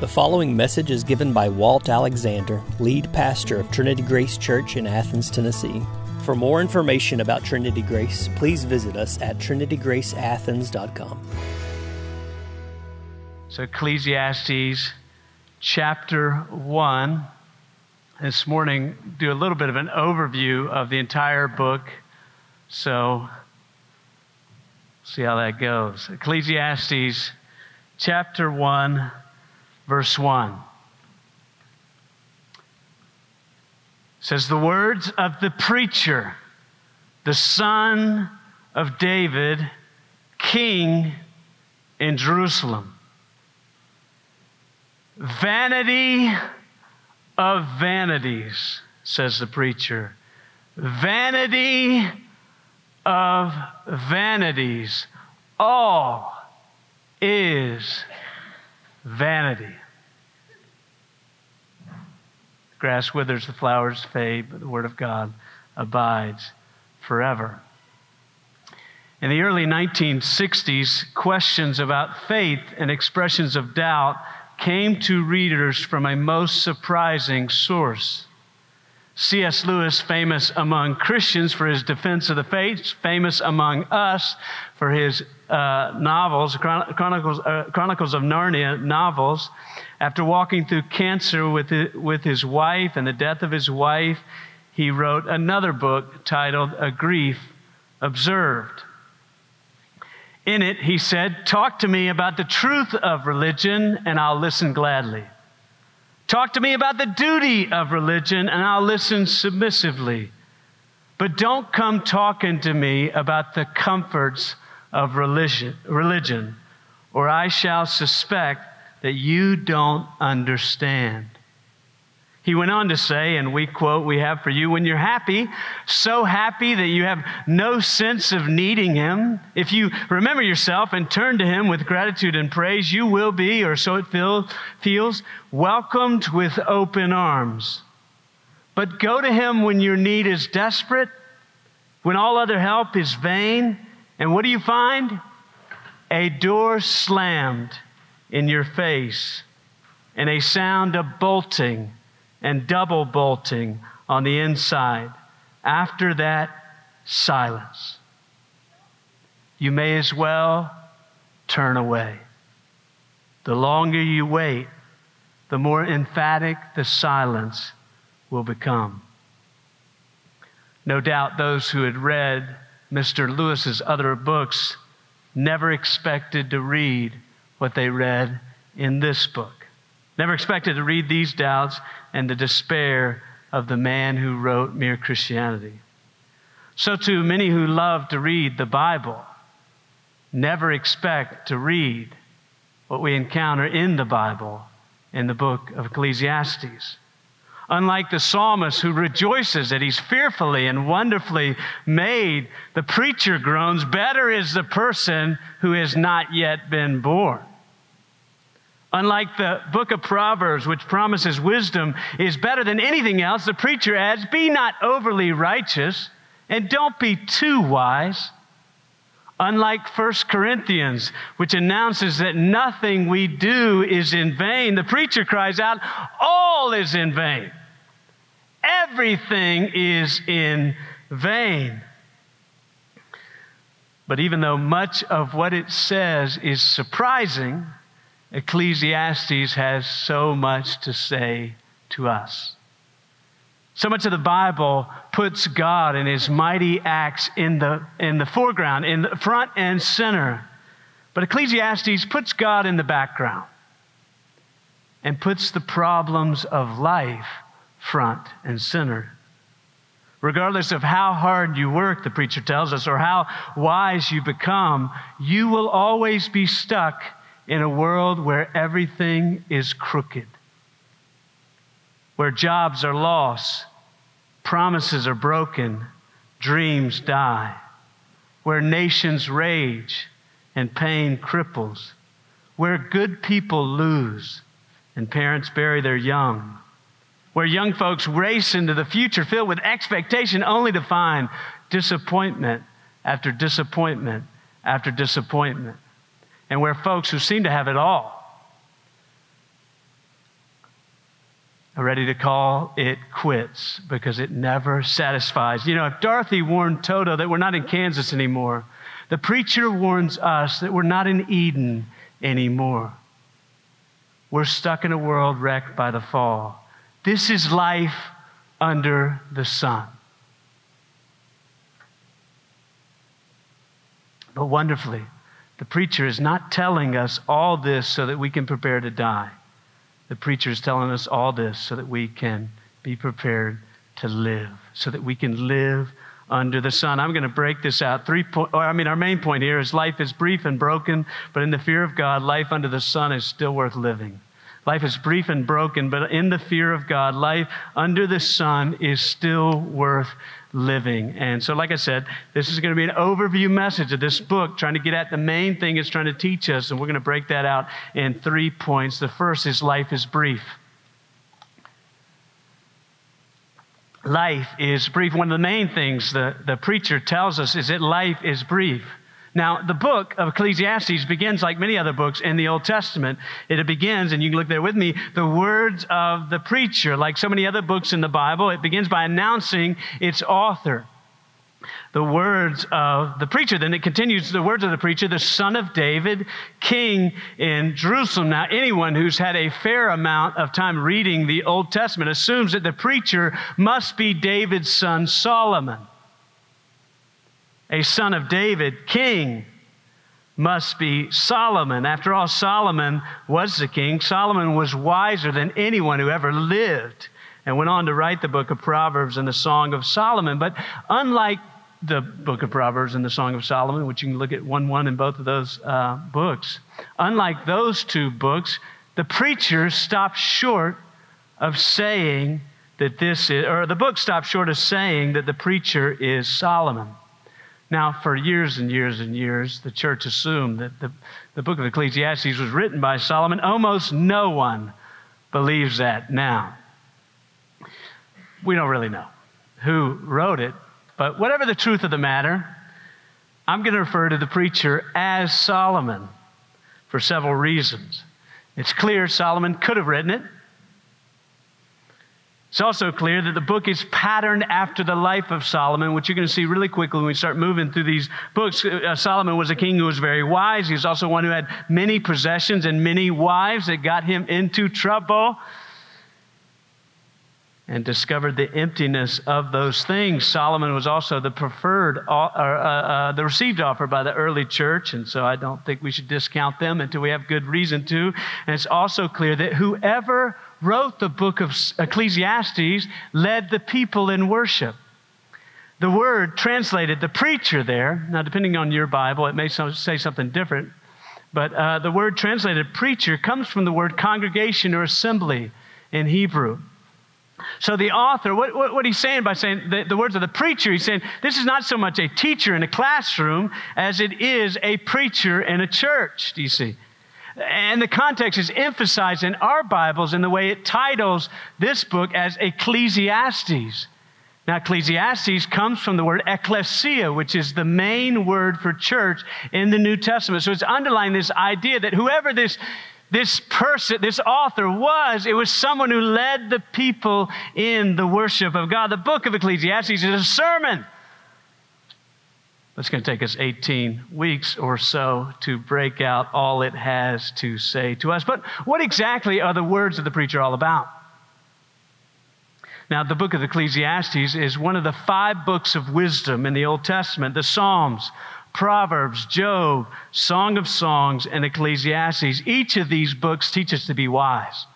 The following message is given by Walt Alexander, lead pastor of Trinity Grace Church in Athens, Tennessee. For more information about Trinity Grace, please visit us at trinitygraceathens.com. So, Ecclesiastes chapter 1. This morning, do a little bit of an overview of the entire book. So, see how that goes. Ecclesiastes chapter 1, verse 1. says the words of the preacher, the son of David, king in Jerusalem. Vanity of vanities, says the preacher. Vanity of vanities. All is vanity. Grass withers, the flowers fade, but the word of God abides forever. In the early 1960s, questions about faith and expressions of doubt came to readers from a most surprising source. C.S. Lewis, famous among Christians for his defense of the faith, famous among us for his uh, novels, Chronicles, uh, Chronicles of Narnia novels, after walking through cancer with with his wife and the death of his wife, he wrote another book titled A Grief Observed. In it, he said, Talk to me about the truth of religion, and I'll listen gladly. Talk to me about the duty of religion, and I'll listen submissively. But don't come talking to me about the comforts of religion, religion or I shall suspect that you don't understand. He went on to say, and we quote, we have for you, when you're happy, so happy that you have no sense of needing Him, if you remember yourself and turn to Him with gratitude and praise, you will be, or so it feel, feels, welcomed with open arms. But go to Him when your need is desperate, when all other help is vain, and what do you find? A door slammed in your face, and a sound of bolting and double bolting on the inside. After that, silence. You may as well turn away. The longer you wait, the more emphatic the silence will become. No doubt those who had read Mr. Lewis's other books never expected to read what they read in this book. Never expected to read these doubts and the despair of the man who wrote Mere Christianity. So, too, many who love to read the Bible never expect to read what we encounter in the Bible in the book of Ecclesiastes. Unlike the psalmist who rejoices that he's fearfully and wonderfully made, the preacher groans, Better is the person who has not yet been born. Unlike the book of Proverbs, which promises wisdom is better than anything else, the preacher adds, Be not overly righteous and don't be too wise. Unlike 1 Corinthians, which announces that nothing we do is in vain, the preacher cries out, All is in vain. Everything is in vain. But even though much of what it says is surprising, Ecclesiastes has so much to say to us. So much of the Bible puts God and his mighty acts in the, in the foreground, in the front and center. But Ecclesiastes puts God in the background and puts the problems of life front and center. Regardless of how hard you work, the preacher tells us, or how wise you become, you will always be stuck in a world where everything is crooked, where jobs are lost, promises are broken, dreams die, where nations rage and pain cripples, where good people lose and parents bury their young, where young folks race into the future filled with expectation only to find disappointment after disappointment after disappointment and where folks who seem to have it all are ready to call it quits because it never satisfies. You know, if Dorothy warned Toto that we're not in Kansas anymore, the preacher warns us that we're not in Eden anymore. We're stuck in a world wrecked by the fall. This is life under the sun. But wonderfully, the preacher is not telling us all this so that we can prepare to die. The preacher is telling us all this so that we can be prepared to live, so that we can live under the sun. I'm going to break this out. Three point, or I mean, our main point here is life is brief and broken, but in the fear of God, life under the sun is still worth living. Life is brief and broken, but in the fear of God, life under the sun is still worth living. And so, like I said, this is going to be an overview message of this book, trying to get at the main thing it's trying to teach us. And we're going to break that out in three points. The first is life is brief. Life is brief. One of the main things the, the preacher tells us is that life is brief. Now, the book of Ecclesiastes begins like many other books in the Old Testament. It begins, and you can look there with me, the words of the preacher. Like so many other books in the Bible, it begins by announcing its author. The words of the preacher. Then it continues the words of the preacher, the son of David, king in Jerusalem. Now, anyone who's had a fair amount of time reading the Old Testament assumes that the preacher must be David's son Solomon a son of David, king, must be Solomon. After all, Solomon was the king. Solomon was wiser than anyone who ever lived and went on to write the book of Proverbs and the Song of Solomon. But unlike the book of Proverbs and the Song of Solomon, which you can look at 1 1 in both of those uh, books, unlike those two books, the preacher stopped short of saying that this is, or the book stopped short of saying that the preacher is Solomon. Now, for years and years and years, the church assumed that the, the book of Ecclesiastes was written by Solomon. Almost no one believes that now. We don't really know who wrote it, but whatever the truth of the matter, I'm going to refer to the preacher as Solomon for several reasons. It's clear Solomon could have written it. It's also clear that the book is patterned after the life of Solomon, which you're going to see really quickly when we start moving through these books. Uh, Solomon was a king who was very wise. He was also one who had many possessions and many wives that got him into trouble and discovered the emptiness of those things. Solomon was also the preferred, or, uh, uh, the received offer by the early church, and so I don't think we should discount them until we have good reason to. And it's also clear that whoever wrote the book of Ecclesiastes led the people in worship. The word translated, the preacher there, now depending on your Bible, it may say something different, but uh, the word translated preacher comes from the word congregation or assembly in Hebrew. So the author, what, what, what he's saying by saying the, the, words of the preacher, he's saying this is not so much a teacher in a classroom as it is a preacher in a church, do you see? And the context is emphasized in our Bibles in the way it titles this book as Ecclesiastes. Now, Ecclesiastes comes from the word ecclesia, which is the main word for church in the New Testament. So it's underlying this idea that whoever this, this person, this author was, it was someone who led the people in the worship of God. The book of Ecclesiastes is a sermon it's going to take us 18 weeks or so to break out all it has to say to us. But what exactly are the words of the preacher all about? Now, the book of Ecclesiastes is one of the five books of wisdom in the Old Testament the Psalms, Proverbs, Job, Song of Songs, and Ecclesiastes. Each of these books teach us to be wise.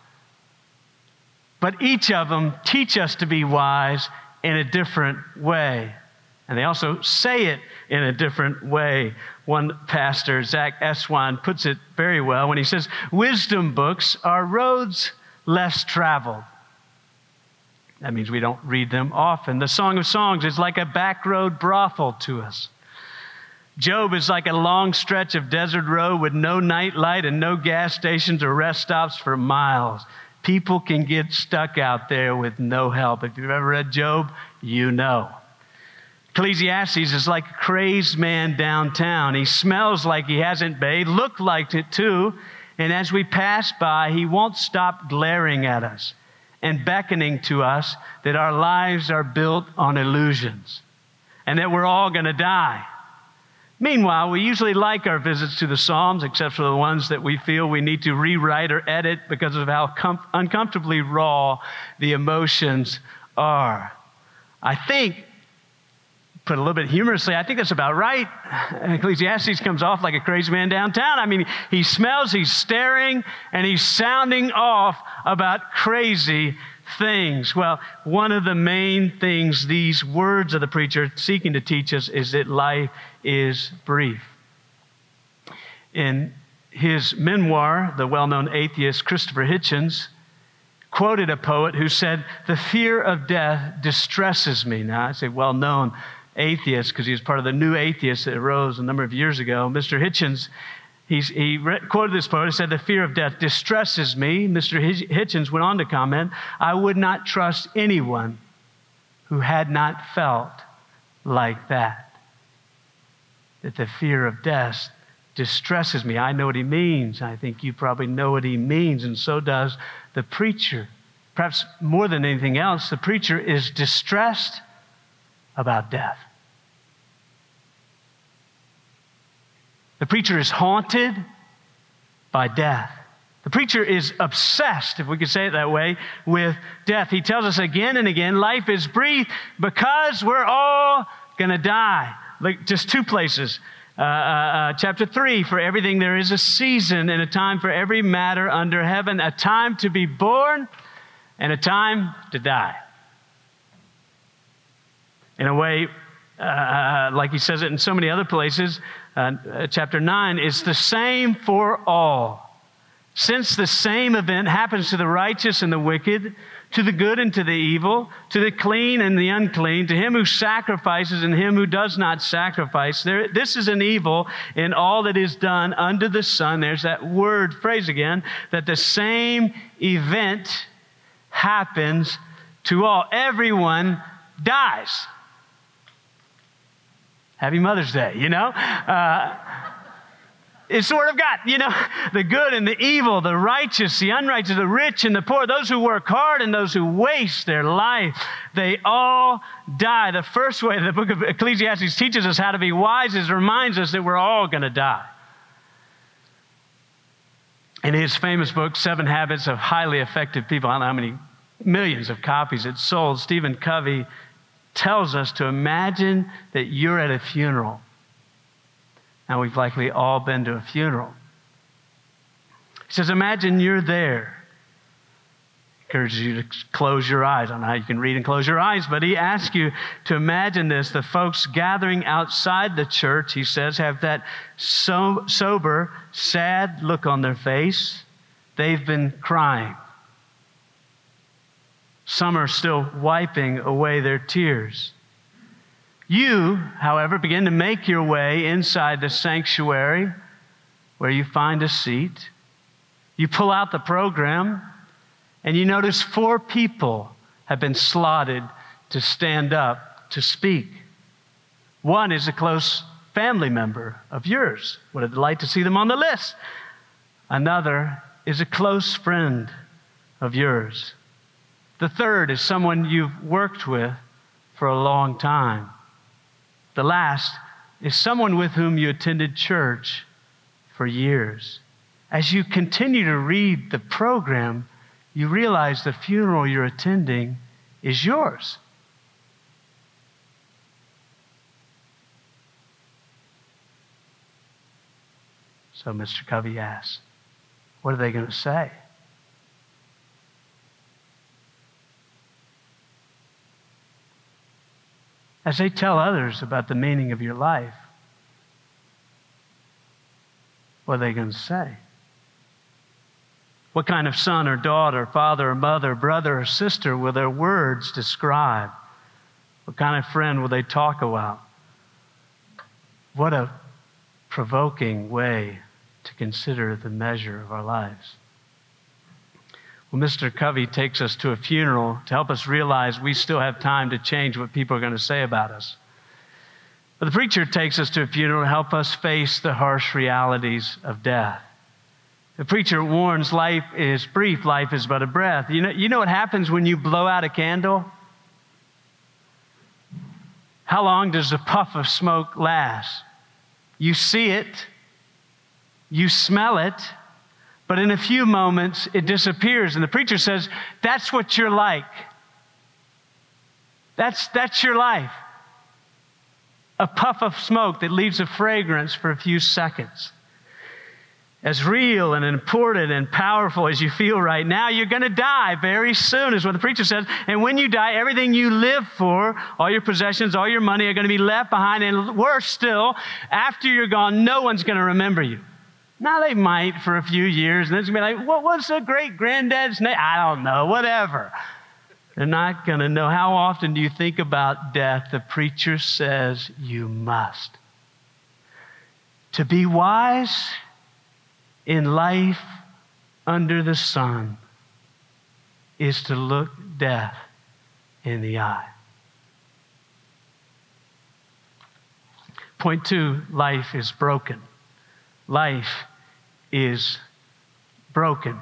But each of them teach us to be wise in a different way. And they also say it in a different way. One pastor, Zack Eswine, puts it very well when he says, Wisdom books are roads less traveled. That means we don't read them often. The Song of Songs is like a back road brothel to us. Job is like a long stretch of desert road with no night light and no gas stations or rest stops for miles. People can get stuck out there with no help. If you've ever read Job, you know. Ecclesiastes is like a crazed man downtown. He smells like he hasn't bathed, looked like it too. And as we pass by, he won't stop glaring at us. and beckoning to us that our lives are built on illusions and that we're all going to die. Meanwhile, we usually like our visits to the Psalms, except for the ones that we feel we need to rewrite or edit because of how com- uncomfortably raw the emotions are. I think, put a little bit humorously, I think that's about right. Ecclesiastes comes off like a crazy man downtown. I mean, he smells, he's staring, and he's sounding off about crazy things? Well, one of the main things these words of the preacher seeking to teach us is that life is brief. In his memoir, the well known atheist Christopher Hitchens quoted a poet who said, The fear of death distresses me. Now, I say well known atheist because he was part of the new atheists that arose a number of years ago. Mr. Hitchens he re- quoted this poet. He said, The fear of death distresses me. Mr. Hitchens went on to comment, I would not trust anyone who had not felt like that. That the fear of death distresses me. I know what he means. I think you probably know what he means, and so does the preacher. Perhaps more than anything else, the preacher is distressed about death. The preacher is haunted by death. The preacher is obsessed, if we could say it that way, with death. He tells us again and again life is brief because we're all going to die. Like just two places. Uh, uh, uh, chapter 3 For everything there is a season and a time for every matter under heaven, a time to be born and a time to die. In a way, uh, uh, like he says it in so many other places, uh, chapter 9, it's the same for all. Since the same event happens to the righteous and the wicked, to the good and to the evil, to the clean and the unclean, to him who sacrifices and him who does not sacrifice. There, this is an evil in all that is done under the sun. There's that word phrase again that the same event happens to all. Everyone dies. Happy Mother's Day, you know? Uh, it's sort of got, you know, the good and the evil, the righteous, the unrighteous, the rich and the poor, those who work hard and those who waste their life. They all die. The first way the book of Ecclesiastes teaches us how to be wise is reminds us that we're all going to die. In his famous book, Seven Habits of Highly Effective People, I don't know how many millions of copies it sold, Stephen Covey tells us to imagine that you're at a funeral. Now, we've likely all been to a funeral. He says, Imagine you're there. Encourages you to close your eyes. I don't know how you can read and close your eyes, but he asks you to imagine this. The folks gathering outside the church, he says, have that so, sober, sad look on their face. They've been crying. Some are still wiping away their tears. You, however, begin to make your way inside the sanctuary where you find a seat. You pull out the program, and you notice four people have been slotted to stand up to speak. One is a close family member of yours. What a delight to see them on the list. Another is a close friend of yours. The third is someone you've worked with for a long time. The last is someone with whom you attended church for years. As you continue to read the program, you realize the funeral you're attending is yours. So Mr. Covey asks, What are they going to say? As they tell others about the meaning of your life, what are they going to say? What kind of son or daughter, father or mother, brother or sister will their words describe? What kind of friend will they talk about? What a provoking way to consider the measure of our lives. Well, Mr. Covey takes us to a funeral to help us realize we still have time to change what people are going to say about us. But the preacher takes us to a funeral to help us face the harsh realities of death. The preacher warns life is brief, life is but a breath. You know, you know what happens when you blow out a candle? How long does a puff of smoke last? You see it, you smell it, but in a few moments it disappears. And the preacher says, That's what you're like. That's, that's your life. A puff of smoke that leaves a fragrance for a few seconds as real and important and powerful as you feel right now, you're going to die very soon, is what the preacher says. And when you die, everything you live for, all your possessions, all your money, are going to be left behind. And worse still, after you're gone, no one's going to remember you. Now, they might for a few years, and it's to be like, what was the great granddad's name? I don't know, whatever. They're not to know. How often do you think about death? The preacher says you must. To be wise, in life under the sun is to look death in the eye. Point two life is broken. Life is broken.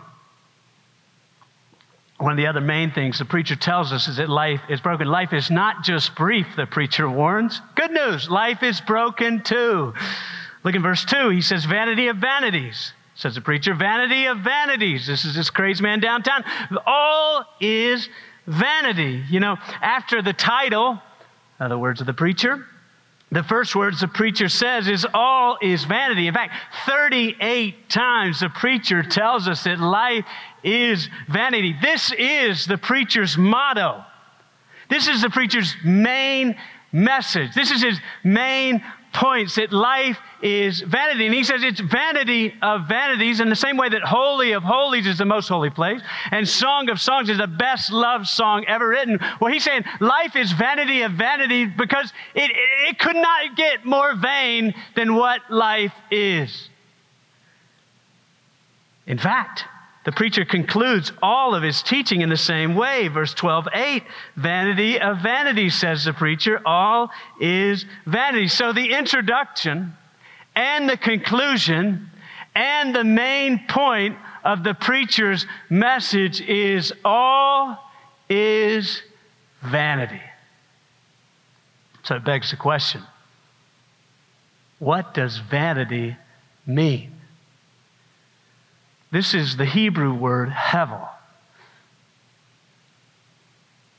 One of the other main things the preacher tells us is that life is broken. Life is not just brief, the preacher warns. Good news, life is broken too. Look in verse 2. He says, Vanity of vanities says the preacher. Vanity of vanities. This is this crazy man downtown. All is vanity. You know, after the title, the words of the preacher, the first words the preacher says is all is vanity. In fact, 38 times the preacher tells us that life is vanity. This is the preacher's motto. This is the preacher's main message. This is his main points that life is vanity. And he says it's vanity of vanities in the same way that Holy of Holies is the most holy place and Song of Songs is the best loved song ever written. Well, he's saying life is vanity of vanity because it, it, it could not get more vain than what life is. In fact, the preacher concludes all of his teaching in the same way. Verse 12, 8, vanity of vanity, says the preacher. All is vanity. So the introduction and the conclusion and the main point of the preacher's message is all is vanity. So it begs the question what does vanity mean? This is the Hebrew word hevel.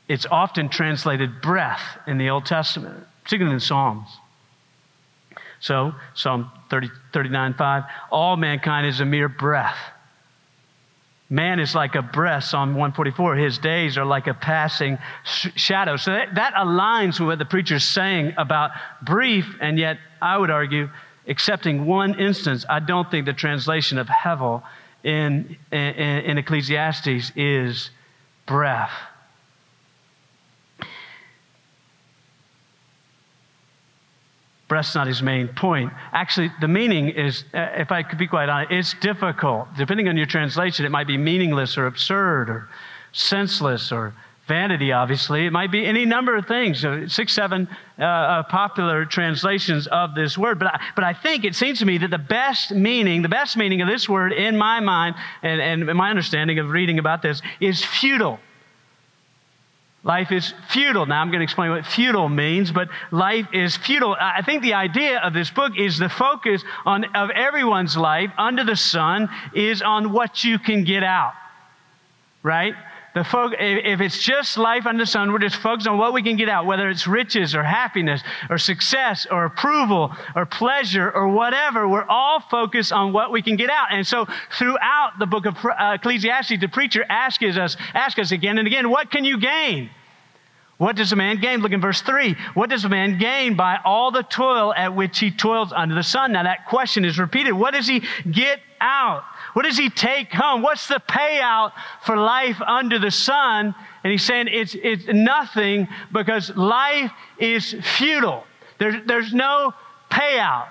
It's often translated breath in the Old Testament, particularly in Psalms. So, Psalm 30, 39 5, all mankind is a mere breath. Man is like a breath, Psalm 144. His days are like a passing sh- shadow. So that, that aligns with what the preacher's saying about brief, and yet I would argue, excepting one instance, I don't think the translation of Hevel in, in, in Ecclesiastes is breath. Breath's not his main point. Actually, the meaning is, uh, if I could be quite honest, it's difficult. Depending on your translation, it might be meaningless or absurd or senseless or vanity, obviously. It might be any number of things, six, seven uh, uh, popular translations of this word. But I, but I think it seems to me that the best meaning, the best meaning of this word in my mind and, and my understanding of reading about this is futile. Life is futile. Now, I'm going to explain what futile means, but life is futile. I think the idea of this book is the focus on, of everyone's life under the sun is on what you can get out, right? The if it's just life under the sun, we're just focused on what we can get out, whether it's riches or happiness or success or approval or pleasure or whatever. We're all focused on what we can get out. And so throughout the book of uh, Ecclesiastes, the preacher asks us, asks us again and again, what can you gain? What does a man gain? Look in verse 3. What does a man gain by all the toil at which he toils under the sun? Now, that question is repeated. What does he get out? What does he take home? What's the payout for life under the sun? And he's saying it's, it's nothing because life is futile. There's, there's no payout.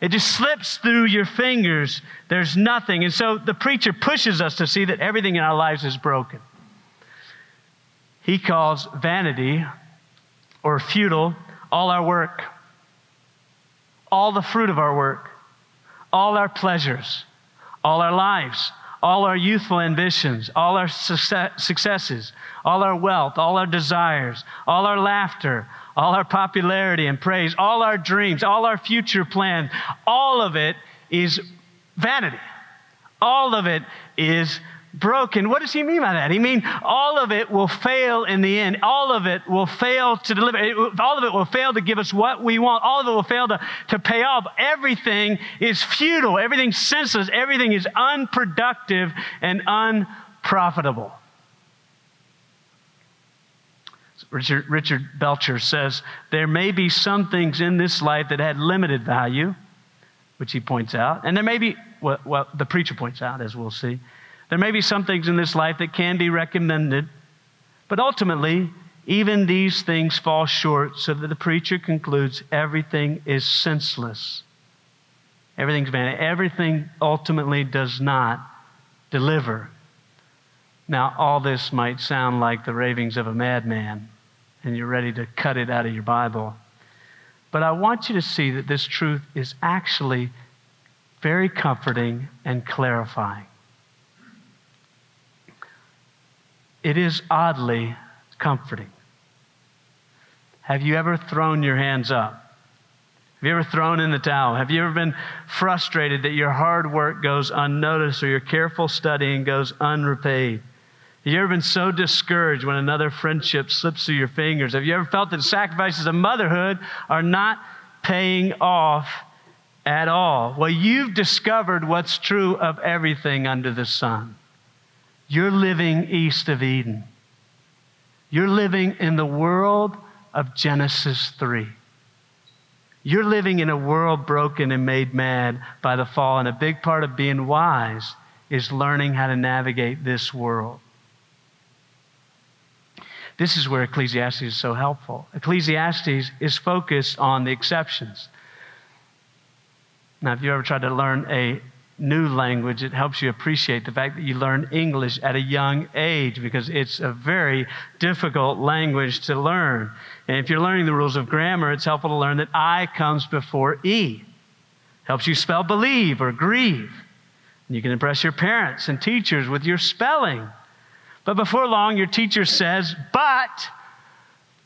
It just slips through your fingers. There's nothing. And so the preacher pushes us to see that everything in our lives is broken. He calls vanity or futile all our work, all the fruit of our work, all our pleasures, all our lives, all our youthful ambitions, all our successes, all our wealth, all our desires, all our laughter, all our popularity and praise, all our dreams, all our future plans, all of it is vanity. All of it is broken. What does he mean by that? He means all of it will fail in the end. All of it will fail to deliver. All of it will fail to give us what we want. All of it will fail to, to pay off. Everything is futile. Everything's senseless. Everything is unproductive and unprofitable. Richard, Richard Belcher says there may be some things in this life that had limited value, which he points out, and there may be, well, well the preacher points out, as we'll see, there may be some things in this life that can be recommended, but ultimately, even these things fall short, so that the preacher concludes everything is senseless. Everything's vanity. Everything ultimately does not deliver. Now, all this might sound like the ravings of a madman, and you're ready to cut it out of your Bible. But I want you to see that this truth is actually very comforting and clarifying. It is oddly comforting. Have you ever thrown your hands up? Have you ever thrown in the towel? Have you ever been frustrated that your hard work goes unnoticed or your careful studying goes unrepaid? Have you ever been so discouraged when another friendship slips through your fingers? Have you ever felt that the sacrifices of motherhood are not paying off at all? Well, you've discovered what's true of everything under the sun. You're living east of Eden. You're living in the world of Genesis 3. You're living in a world broken and made mad by the fall, and a big part of being wise is learning how to navigate this world. This is where Ecclesiastes is so helpful. Ecclesiastes is focused on the exceptions. Now, if you ever tried to learn a new language, it helps you appreciate the fact that you learn English at a young age because it's a very difficult language to learn. And if you're learning the rules of grammar, it's helpful to learn that I comes before E. Helps you spell believe or grieve. And you can impress your parents and teachers with your spelling. But before long, your teacher says, but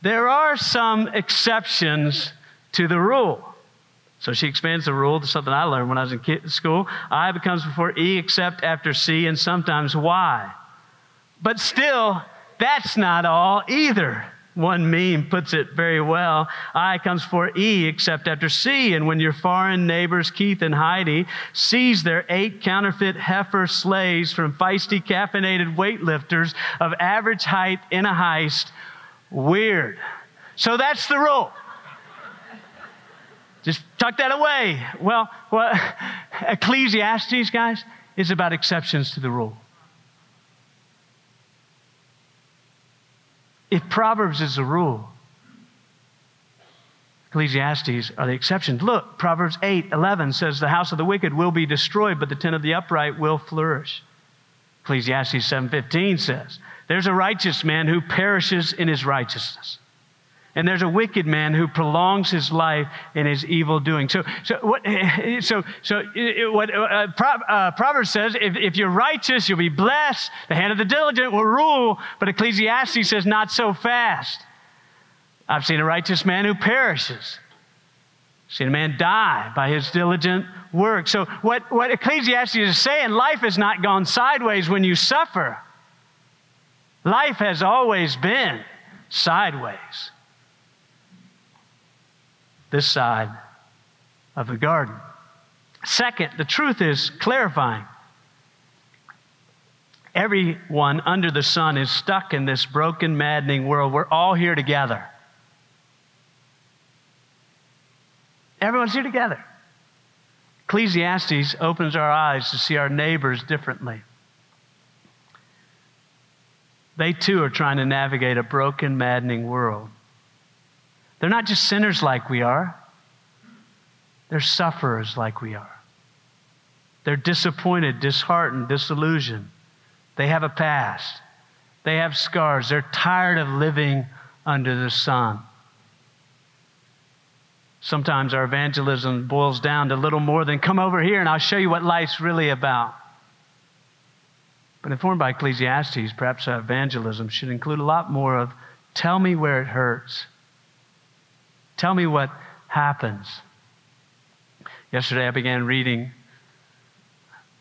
there are some exceptions to the rule. So she expands the rule to something I learned when I was in school. I becomes before E except after C and sometimes Y. But still, that's not all either. One meme puts it very well. I comes before E except after C. And when your foreign neighbors, Keith and Heidi, seize their eight counterfeit heifer sleighs from feisty caffeinated weightlifters of average height in a heist, weird. So that's the rule. Just tuck that away. Well, well Ecclesiastes, guys, is about exceptions to the rule. If Proverbs is the rule, Ecclesiastes are the exceptions. Look, Proverbs 8 11 says, The house of the wicked will be destroyed, but the tent of the upright will flourish. Ecclesiastes 7:15 says, There's a righteous man who perishes in his righteousness and there's a wicked man who prolongs his life in his evil doing. So, so what? So, so what? Uh, uh, Proverbs says, if, if you're righteous, you'll be blessed. The hand of the diligent will rule. But Ecclesiastes says, not so fast. I've seen a righteous man who perishes. I've seen a man die by his diligent work. So, what, what Ecclesiastes is saying, life has not gone sideways when you suffer. Life has always been sideways this side of the garden. Second, the truth is clarifying. Everyone under the sun is stuck in this broken, maddening world. We're all here together. Everyone's here together. Ecclesiastes opens our eyes to see our neighbors differently. They too are trying to navigate a broken, maddening world. They're not just sinners like we are, they're sufferers like we are. They're disappointed, disheartened, disillusioned. They have a past, they have scars. They're tired of living under the sun. Sometimes our evangelism boils down to little more than come over here and I'll show you what life's really about. But informed by Ecclesiastes, perhaps our evangelism should include a lot more of tell me where it hurts. Tell me what happens. Yesterday I began reading,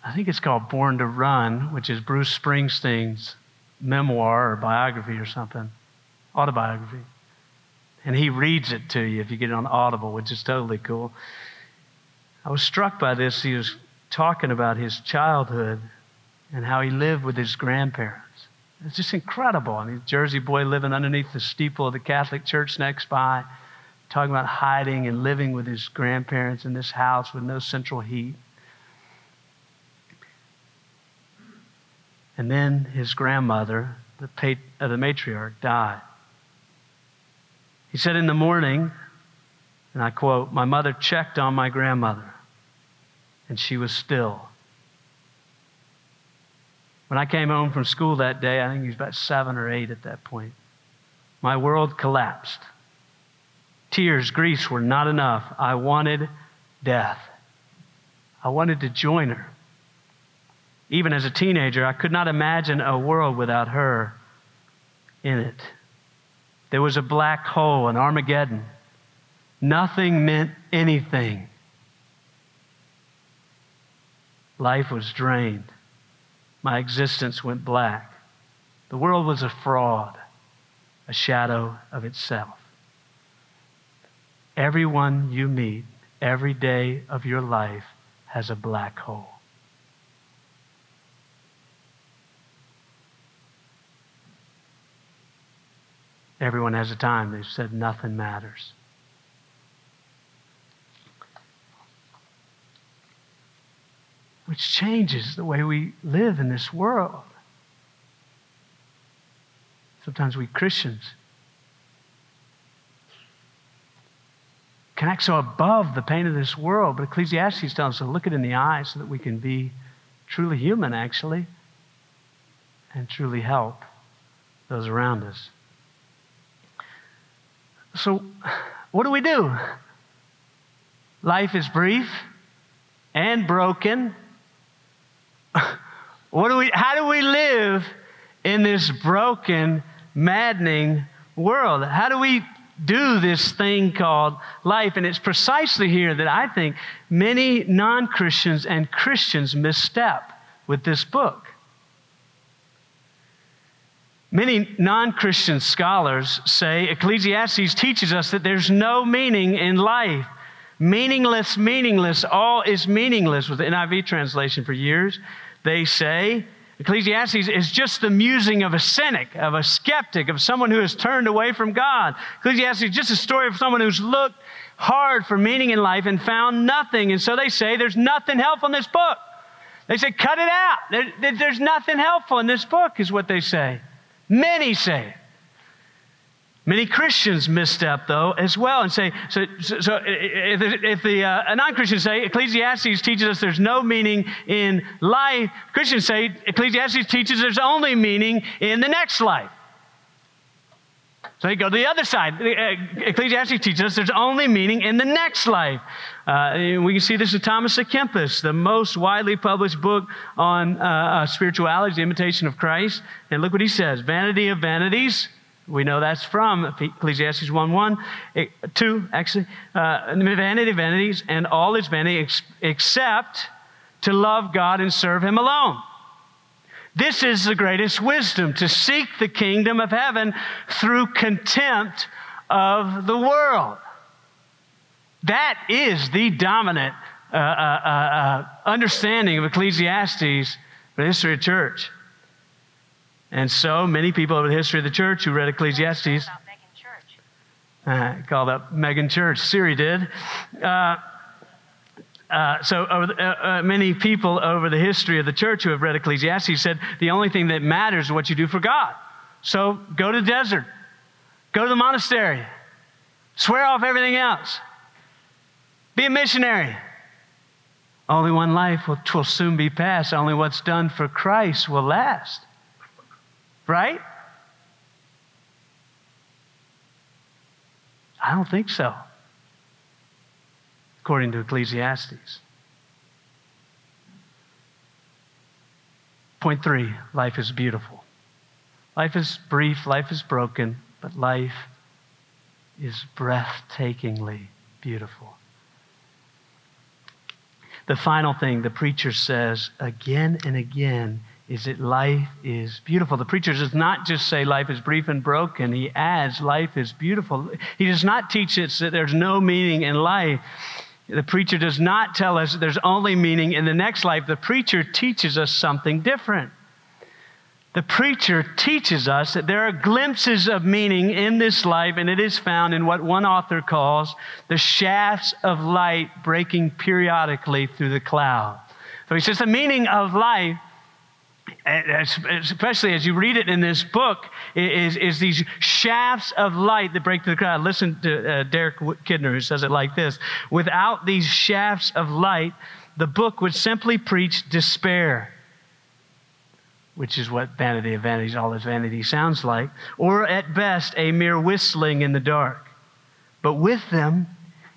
I think it's called Born to Run, which is Bruce Springsteen's memoir or biography or something, autobiography. And he reads it to you if you get it on Audible, which is totally cool. I was struck by this. He was talking about his childhood and how he lived with his grandparents. It's just incredible. I mean, Jersey boy living underneath the steeple of the Catholic church next by, talking about hiding and living with his grandparents in this house with no central heat. And then his grandmother, the, pat- uh, the matriarch, died. He said in the morning, and I quote, My mother checked on my grandmother, and she was still. When I came home from school that day, I think he was about seven or eight at that point, my world collapsed. Tears, griefs were not enough. I wanted death. I wanted to join her. Even as a teenager, I could not imagine a world without her in it. There was a black hole, an Armageddon. Nothing meant anything. Life was drained. My existence went black. The world was a fraud, a shadow of itself. Everyone you meet every day of your life has a black hole. Everyone has a time they've said nothing matters. Which changes the way we live in this world. Sometimes we Christians can act so above the pain of this world, but Ecclesiastes tells us to look it in the eye so that we can be truly human, actually, and truly help those around us. So, what do we do? Life is brief and broken. what do we, how do we live in this broken, maddening world? How do we do this thing called life? And it's precisely here that I think many non Christians and Christians misstep with this book. Many non Christian scholars say Ecclesiastes teaches us that there's no meaning in life. Meaningless, meaningless, all is meaningless. With the NIV translation for years, they say Ecclesiastes is just the musing of a cynic, of a skeptic, of someone who has turned away from God. Ecclesiastes is just a story of someone who's looked hard for meaning in life and found nothing. And so they say there's nothing helpful in this book. They say, cut it out. There, there's nothing helpful in this book, is what they say. Many say Many Christians misstep, though, as well, and say, so, so, so if, if the uh, non-Christians say Ecclesiastes teaches us there's no meaning in life, Christians say Ecclesiastes teaches there's only meaning in the next life. So they go to the other side. Uh, Ecclesiastes teaches us there's only meaning in the next life. Uh, we can see this in Thomas à Kempis, the most widely published book on uh, uh, spirituality, the imitation of Christ. And look what he says Vanity of vanities. We know that's from Ecclesiastes 1 1, 2, actually. Uh, vanity vanities, and all is vanity ex- except to love God and serve Him alone. This is the greatest wisdom to seek the kingdom of heaven through contempt of the world. That is the dominant uh, uh, uh, uh understanding of Ecclesiastes for the history of church. And so many people over the history of the church who read Ecclesiastes uh, called up Megan Church. Siri did. Uh, uh, so, uh, uh, many people over the history of the church who have read Ecclesiastes said the only thing that matters is what you do for God. So, go to the desert, go to the monastery, swear off everything else, be a missionary. Only one life will, will soon be past. Only what's done for Christ will last. Right? I don't think so, according to Ecclesiastes. Point three life is beautiful. Life is brief, life is broken, but life is breathtakingly beautiful. The final thing the preacher says again and again is that life is beautiful. The preacher does not just say life is brief and broken, he adds life is beautiful. He does not teach us that there's no meaning in life. The preacher does not tell us there's only meaning in the next life. The preacher teaches us something different. The preacher teaches us that there are glimpses of meaning in this life, and it is found in what one author calls the shafts of light breaking periodically through the cloud. So he says the meaning of life especially as you read it in this book, is, is these shafts of light that break through the cloud. Listen to uh, Derek Kidner, who says it like this Without these shafts of light, the book would simply preach despair, which is what vanity of vanities, all this vanity sounds like, or at best, a mere whistling in the dark. But with them,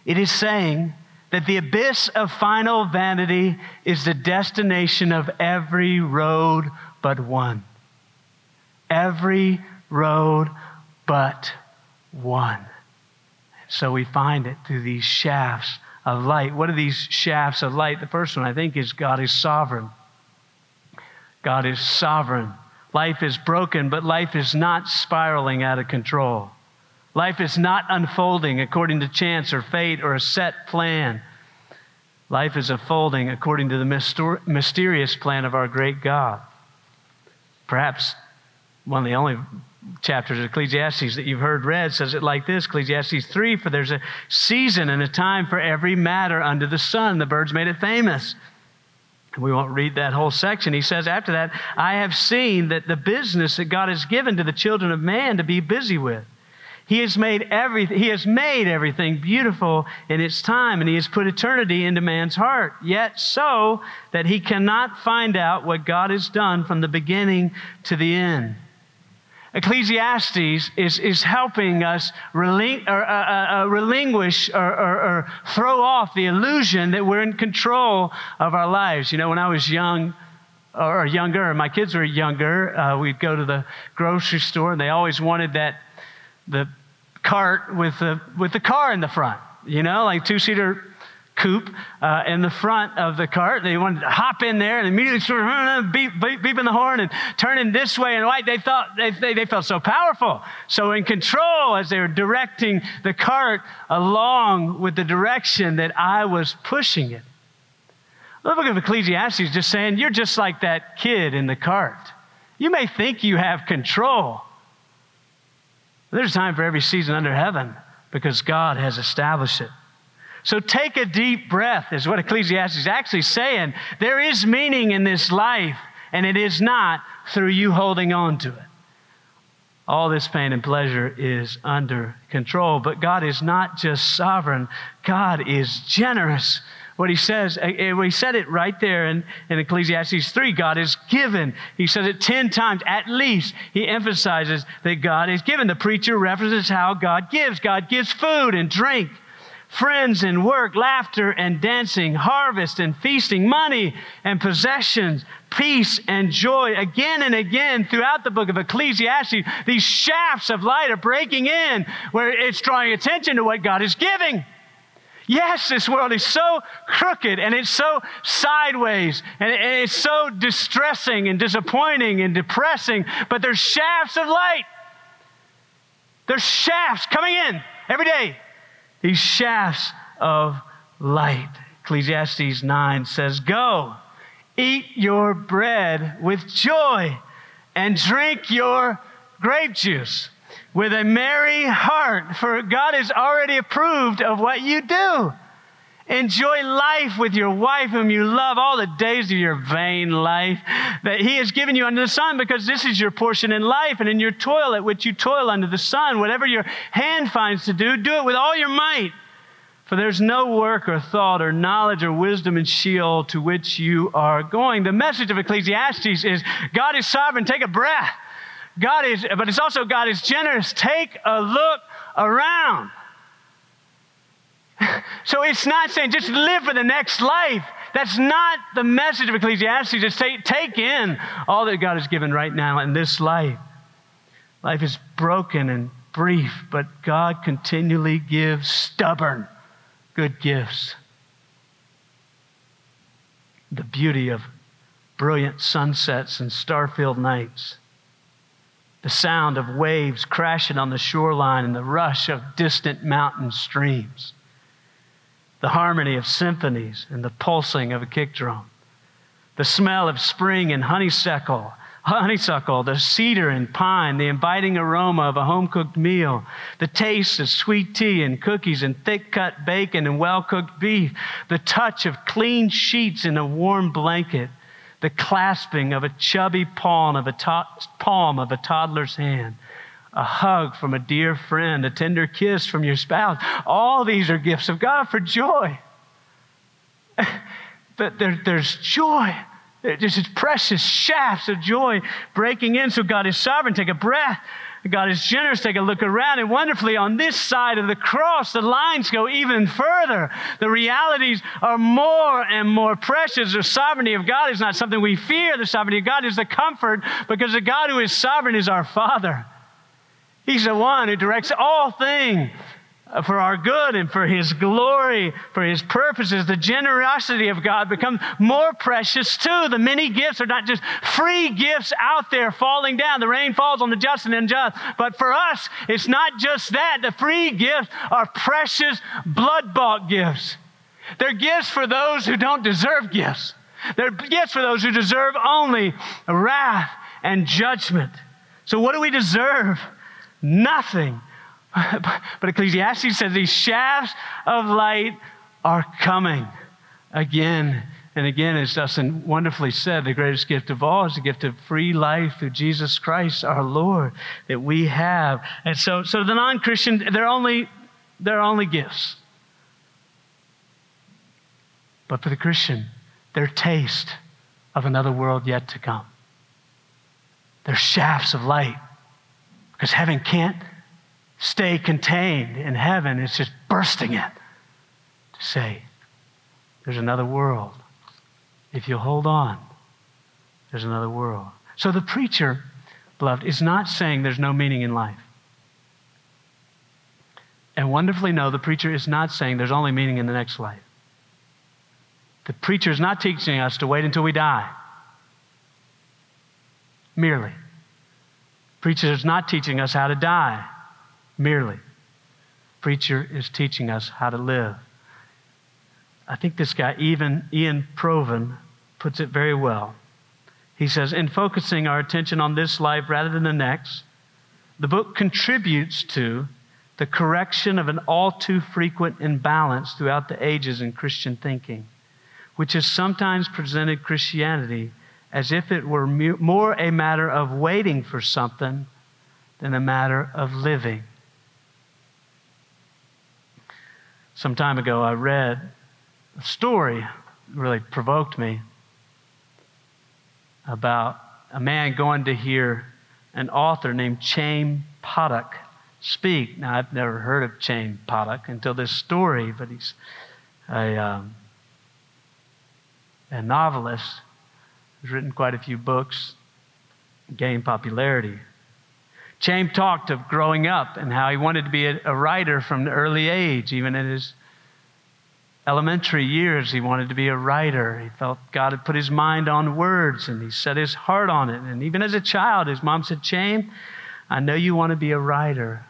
it is saying, that the abyss of final vanity is the destination of every road but one. Every road but one. So we find it through these shafts of light. What are these shafts of light? The first one, I think, is God is sovereign. God is sovereign. Life is broken, but life is not spiraling out of control. Life is not unfolding according to chance or fate or a set plan. Life is unfolding according to the mysterious plan of our great God. Perhaps one of the only chapters of Ecclesiastes that you've heard read says it like this Ecclesiastes 3 For there's a season and a time for every matter under the sun. The Byrds made it famous. We won't read that whole section. He says after that, I have seen that the business that God has given to the children of man to be busy with. He has made everything, he has made everything beautiful in its time, and he has put eternity into man's heart. Yet so that he cannot find out what God has done from the beginning to the end. Ecclesiastes is, is helping us or, uh, uh, uh, relinquish or, or, or throw off the illusion that we're in control of our lives. You know, when I was young, or younger, my kids were younger, uh, we'd go to the grocery store and they always wanted that the cart with the, with the car in the front, you know, like two seater coupe uh, in the front of the cart. They wanted to hop in there and immediately start uh, beep, beep, beeping the horn and turning this way and right. They thought they, they, they, felt so powerful, so in control as they were directing the cart along with the direction that I was pushing it. The book of Ecclesiastes just saying you're just like that kid in the cart. You may think you have control, there's time for every season under heaven because God has established it. So take a deep breath, is what Ecclesiastes is actually saying. There is meaning in this life, and it is not through you holding on to it. All this pain and pleasure is under control, but God is not just sovereign, God is generous what he says. Uh, uh, he said it right there in, in Ecclesiastes 3. God is given. He says it 10 times at least. He emphasizes that God is given. The preacher references how God gives. God gives food and drink, friends and work, laughter and dancing, harvest and feasting, money and possessions, peace and joy. Again and again throughout the book of Ecclesiastes, these shafts of light are breaking in where it's drawing attention to what God is giving. Yes, this world is so crooked and it's so sideways and it's so distressing and disappointing and depressing, but there's shafts of light. There's shafts coming in every day. These shafts of light. Ecclesiastes 9 says, Go, eat your bread with joy and drink your grape juice with a merry heart, for God has already approved of what you do. Enjoy life with your wife, whom you love, all the days of your vain life that He has given you under the sun, because this is your portion in life and in your toil at which you toil under the sun. Whatever your hand finds to do, do it with all your might. For there's no work or thought or knowledge or wisdom in Sheol to which you are going. The message of Ecclesiastes is God is sovereign. Take a breath. God is, but it's also God is generous. Take a look around. So it's not saying just live for the next life. That's not the message of Ecclesiastes. It's take, take in all that God has given right now in this life. Life is broken and brief, but God continually gives stubborn good gifts. The beauty of brilliant sunsets and star filled nights the sound of waves crashing on the shoreline and the rush of distant mountain streams, the harmony of symphonies and the pulsing of a kick drum, the smell of spring and honeysuckle, honeysuckle, the cedar and pine, the inviting aroma of a home cooked meal, the taste of sweet tea and cookies and thick cut bacon and well cooked beef, the touch of clean sheets in a warm blanket, the clasping of a chubby palm of a, to- palm of a toddler's hand, a hug from a dear friend, a tender kiss from your spouse. All these are gifts of God for joy. but there, there's joy. There's just precious shafts of joy breaking in. So God is sovereign. Take a breath. God is generous. Take a look around. And wonderfully, on this side of the cross, the lines go even further. The realities are more and more precious. The sovereignty of God is not something we fear. The sovereignty of God is the comfort because the God who is sovereign is our Father. He's the one who directs all things for our good and for His glory, for His purposes. The generosity of God becomes more precious too. The many gifts are not just free gifts out there falling down. The rain falls on the just and unjust. But for us, it's not just that. The free gifts are precious, blood bought gifts. They're gifts for those who don't deserve gifts. They're gifts for those who deserve only wrath and judgment. So, what do we deserve? Nothing but Ecclesiastes says these shafts of light are coming again and again. As Dustin wonderfully said, the greatest gift of all is the gift of free life through Jesus Christ, our Lord, that we have. And so, so the non Christian, they're only, they're only gifts. But for the Christian, they're taste of another world yet to come. They're shafts of light. Because heaven can't stay contained in heaven. It's just bursting it to say, there's another world. If you hold on, there's another world. So the preacher, beloved, is not saying there's no meaning in life. And wonderfully, no, the preacher is not saying there's only meaning in the next life. The preacher is not teaching us to wait until we die. Merely. Preacher is not teaching us how to die merely. Preacher is teaching us how to live. I think this guy, even Iain Provan, puts it very well. He says, in focusing our attention on this life rather than the next, the book contributes to the correction of an all too frequent imbalance throughout the ages in Christian thinking, which has sometimes presented Christianity as if it were more a matter of waiting for something than a matter of living. Some time ago, I read a story that really provoked me about a man going to hear an author named Chaim Potok speak. Now, I've never heard of Chaim Potok until this story, but he's a, um, a novelist who's written quite a few books, gained popularity. Chaim talked of growing up and how he wanted to be a, a writer from an early age, even in his elementary years, he wanted to be a writer. He felt God had put his mind on words and he set his heart on it. And even as a child, his mom said, Chaim, I know you want to be a writer,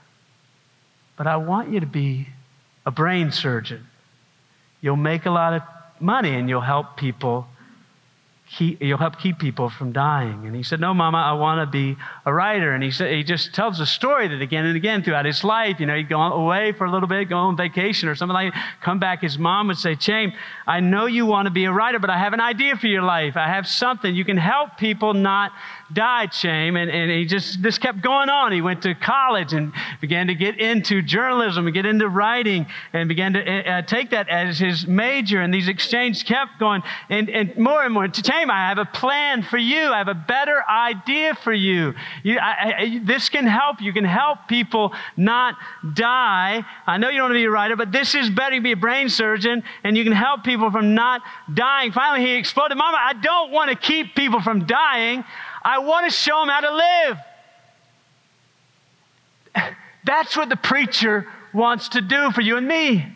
but I want you to be a brain surgeon. You'll make a lot of money and you'll help people keep, you'll help keep people from dying. And he said, No, Mama, I want to be a writer. And he said, he just tells a story that again and again throughout his life, you know, he'd go away for a little bit, go on vacation or something like that, come back. His mom would say, Chaim, I know you want to be a writer, but I have an idea for your life. I have something. You can help people not die, Chaim. And, and he just, this kept going on. He went to college and began to get into journalism and get into writing and began to uh, take that as his major. And these exchanges kept going. And, and more and more. I have a plan for you. I have a better idea for you. you I, I, this can help. You can help people not die. I know you don't want to be a writer, but this is better to be a brain surgeon, and you can help people from not dying. Finally, he exploded. Mama, I don't want to keep people from dying. I want to show them how to live. That's what the preacher wants to do for you and me.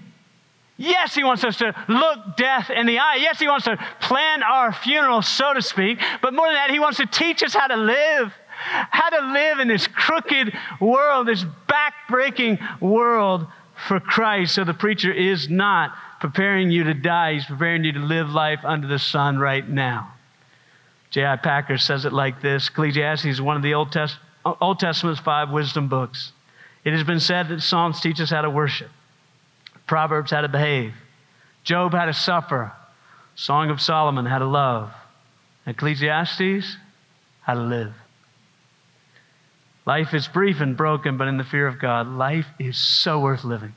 Yes, he wants us to look death in the eye. Yes, he wants to plan our funeral, so to speak. But more than that, he wants to teach us how to live, how to live in this crooked world, this back-breaking world for Christ. So the preacher is not preparing you to die. He's preparing you to live life under the sun right now. J.I. Packer says it like this Ecclesiastes is one of the Old, Test- Old Testament's five wisdom books. It has been said that Psalms teach us how to worship. Proverbs how to behave. Job how to suffer. Song of Solomon how to love. Ecclesiastes how to live. Life is brief and broken, but in the fear of God, life is so worth living.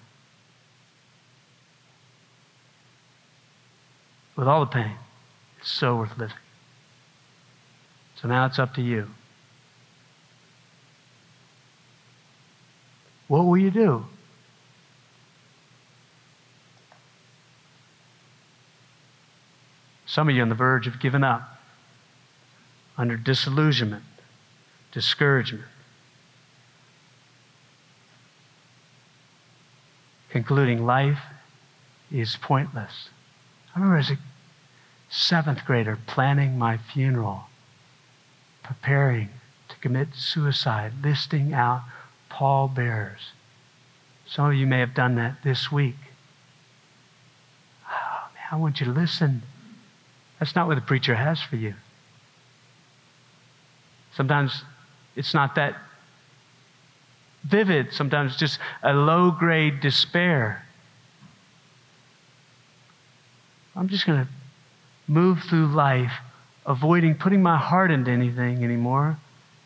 With all the pain, it's so worth living. So now it's up to you. What will you do? Some of you on the verge of giving up under disillusionment, discouragement. Concluding life is pointless. I remember as a seventh grader planning my funeral, preparing to commit suicide, listing out pallbearers. Some of you may have done that this week. Oh, man, I want you to listen. That's not what the preacher has for you. Sometimes it's not that vivid, sometimes just a low grade despair. I'm just going to move through life avoiding putting my heart into anything anymore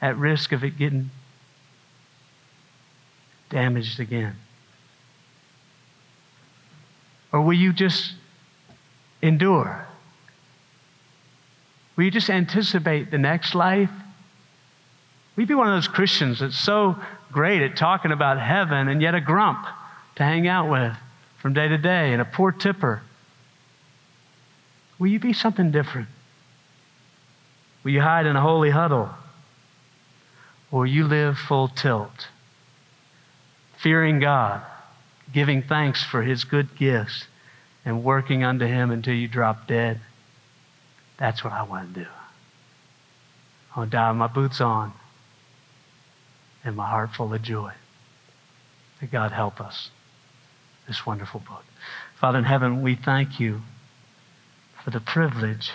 at risk of it getting damaged again. Or will you just endure? Will you just anticipate the next life? Will you be one of those Christians that's so great at talking about heaven and yet a grump to hang out with from day to day and a poor tipper? Will you be something different? Will you hide in a holy huddle? Or you live full tilt, fearing God, giving thanks for his good gifts, and working unto him until you drop dead? That's what I want to do. I want to die with my boots on and my heart full of joy. May God help us. This wonderful book. Father in heaven, we thank you for the privilege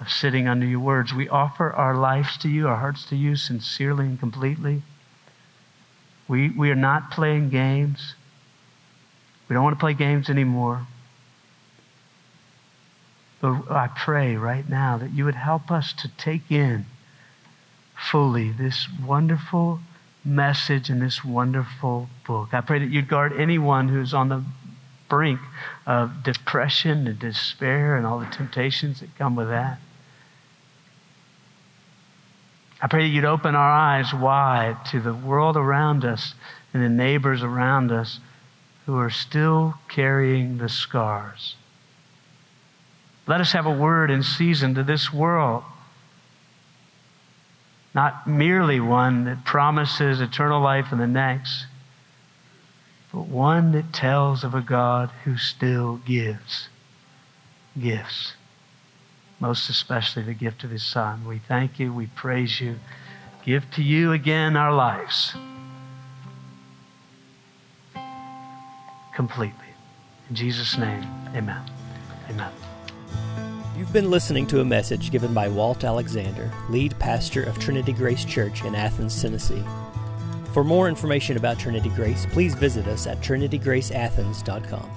of sitting under your words. We offer our lives to you, our hearts to you sincerely and completely. We, we are not playing games. We don't want to play games anymore. But I pray right now that you would help us to take in fully this wonderful message in this wonderful book. I pray that you'd guard anyone who's on the brink of depression and despair and all the temptations that come with that. I pray that you'd open our eyes wide to the world around us and the neighbors around us who are still carrying the scars. Let us have a word in season to this world. Not merely one that promises eternal life in the next, but one that tells of a God who still gives gifts, most especially the gift of His Son. We thank you, we praise you. Give to you again our lives completely. In Jesus' name, amen. Amen. You've been listening to a message given by Walt Alexander, lead pastor of Trinity Grace Church in Athens, Tennessee. For more information about Trinity Grace, please visit us at trinitygraceathens.com.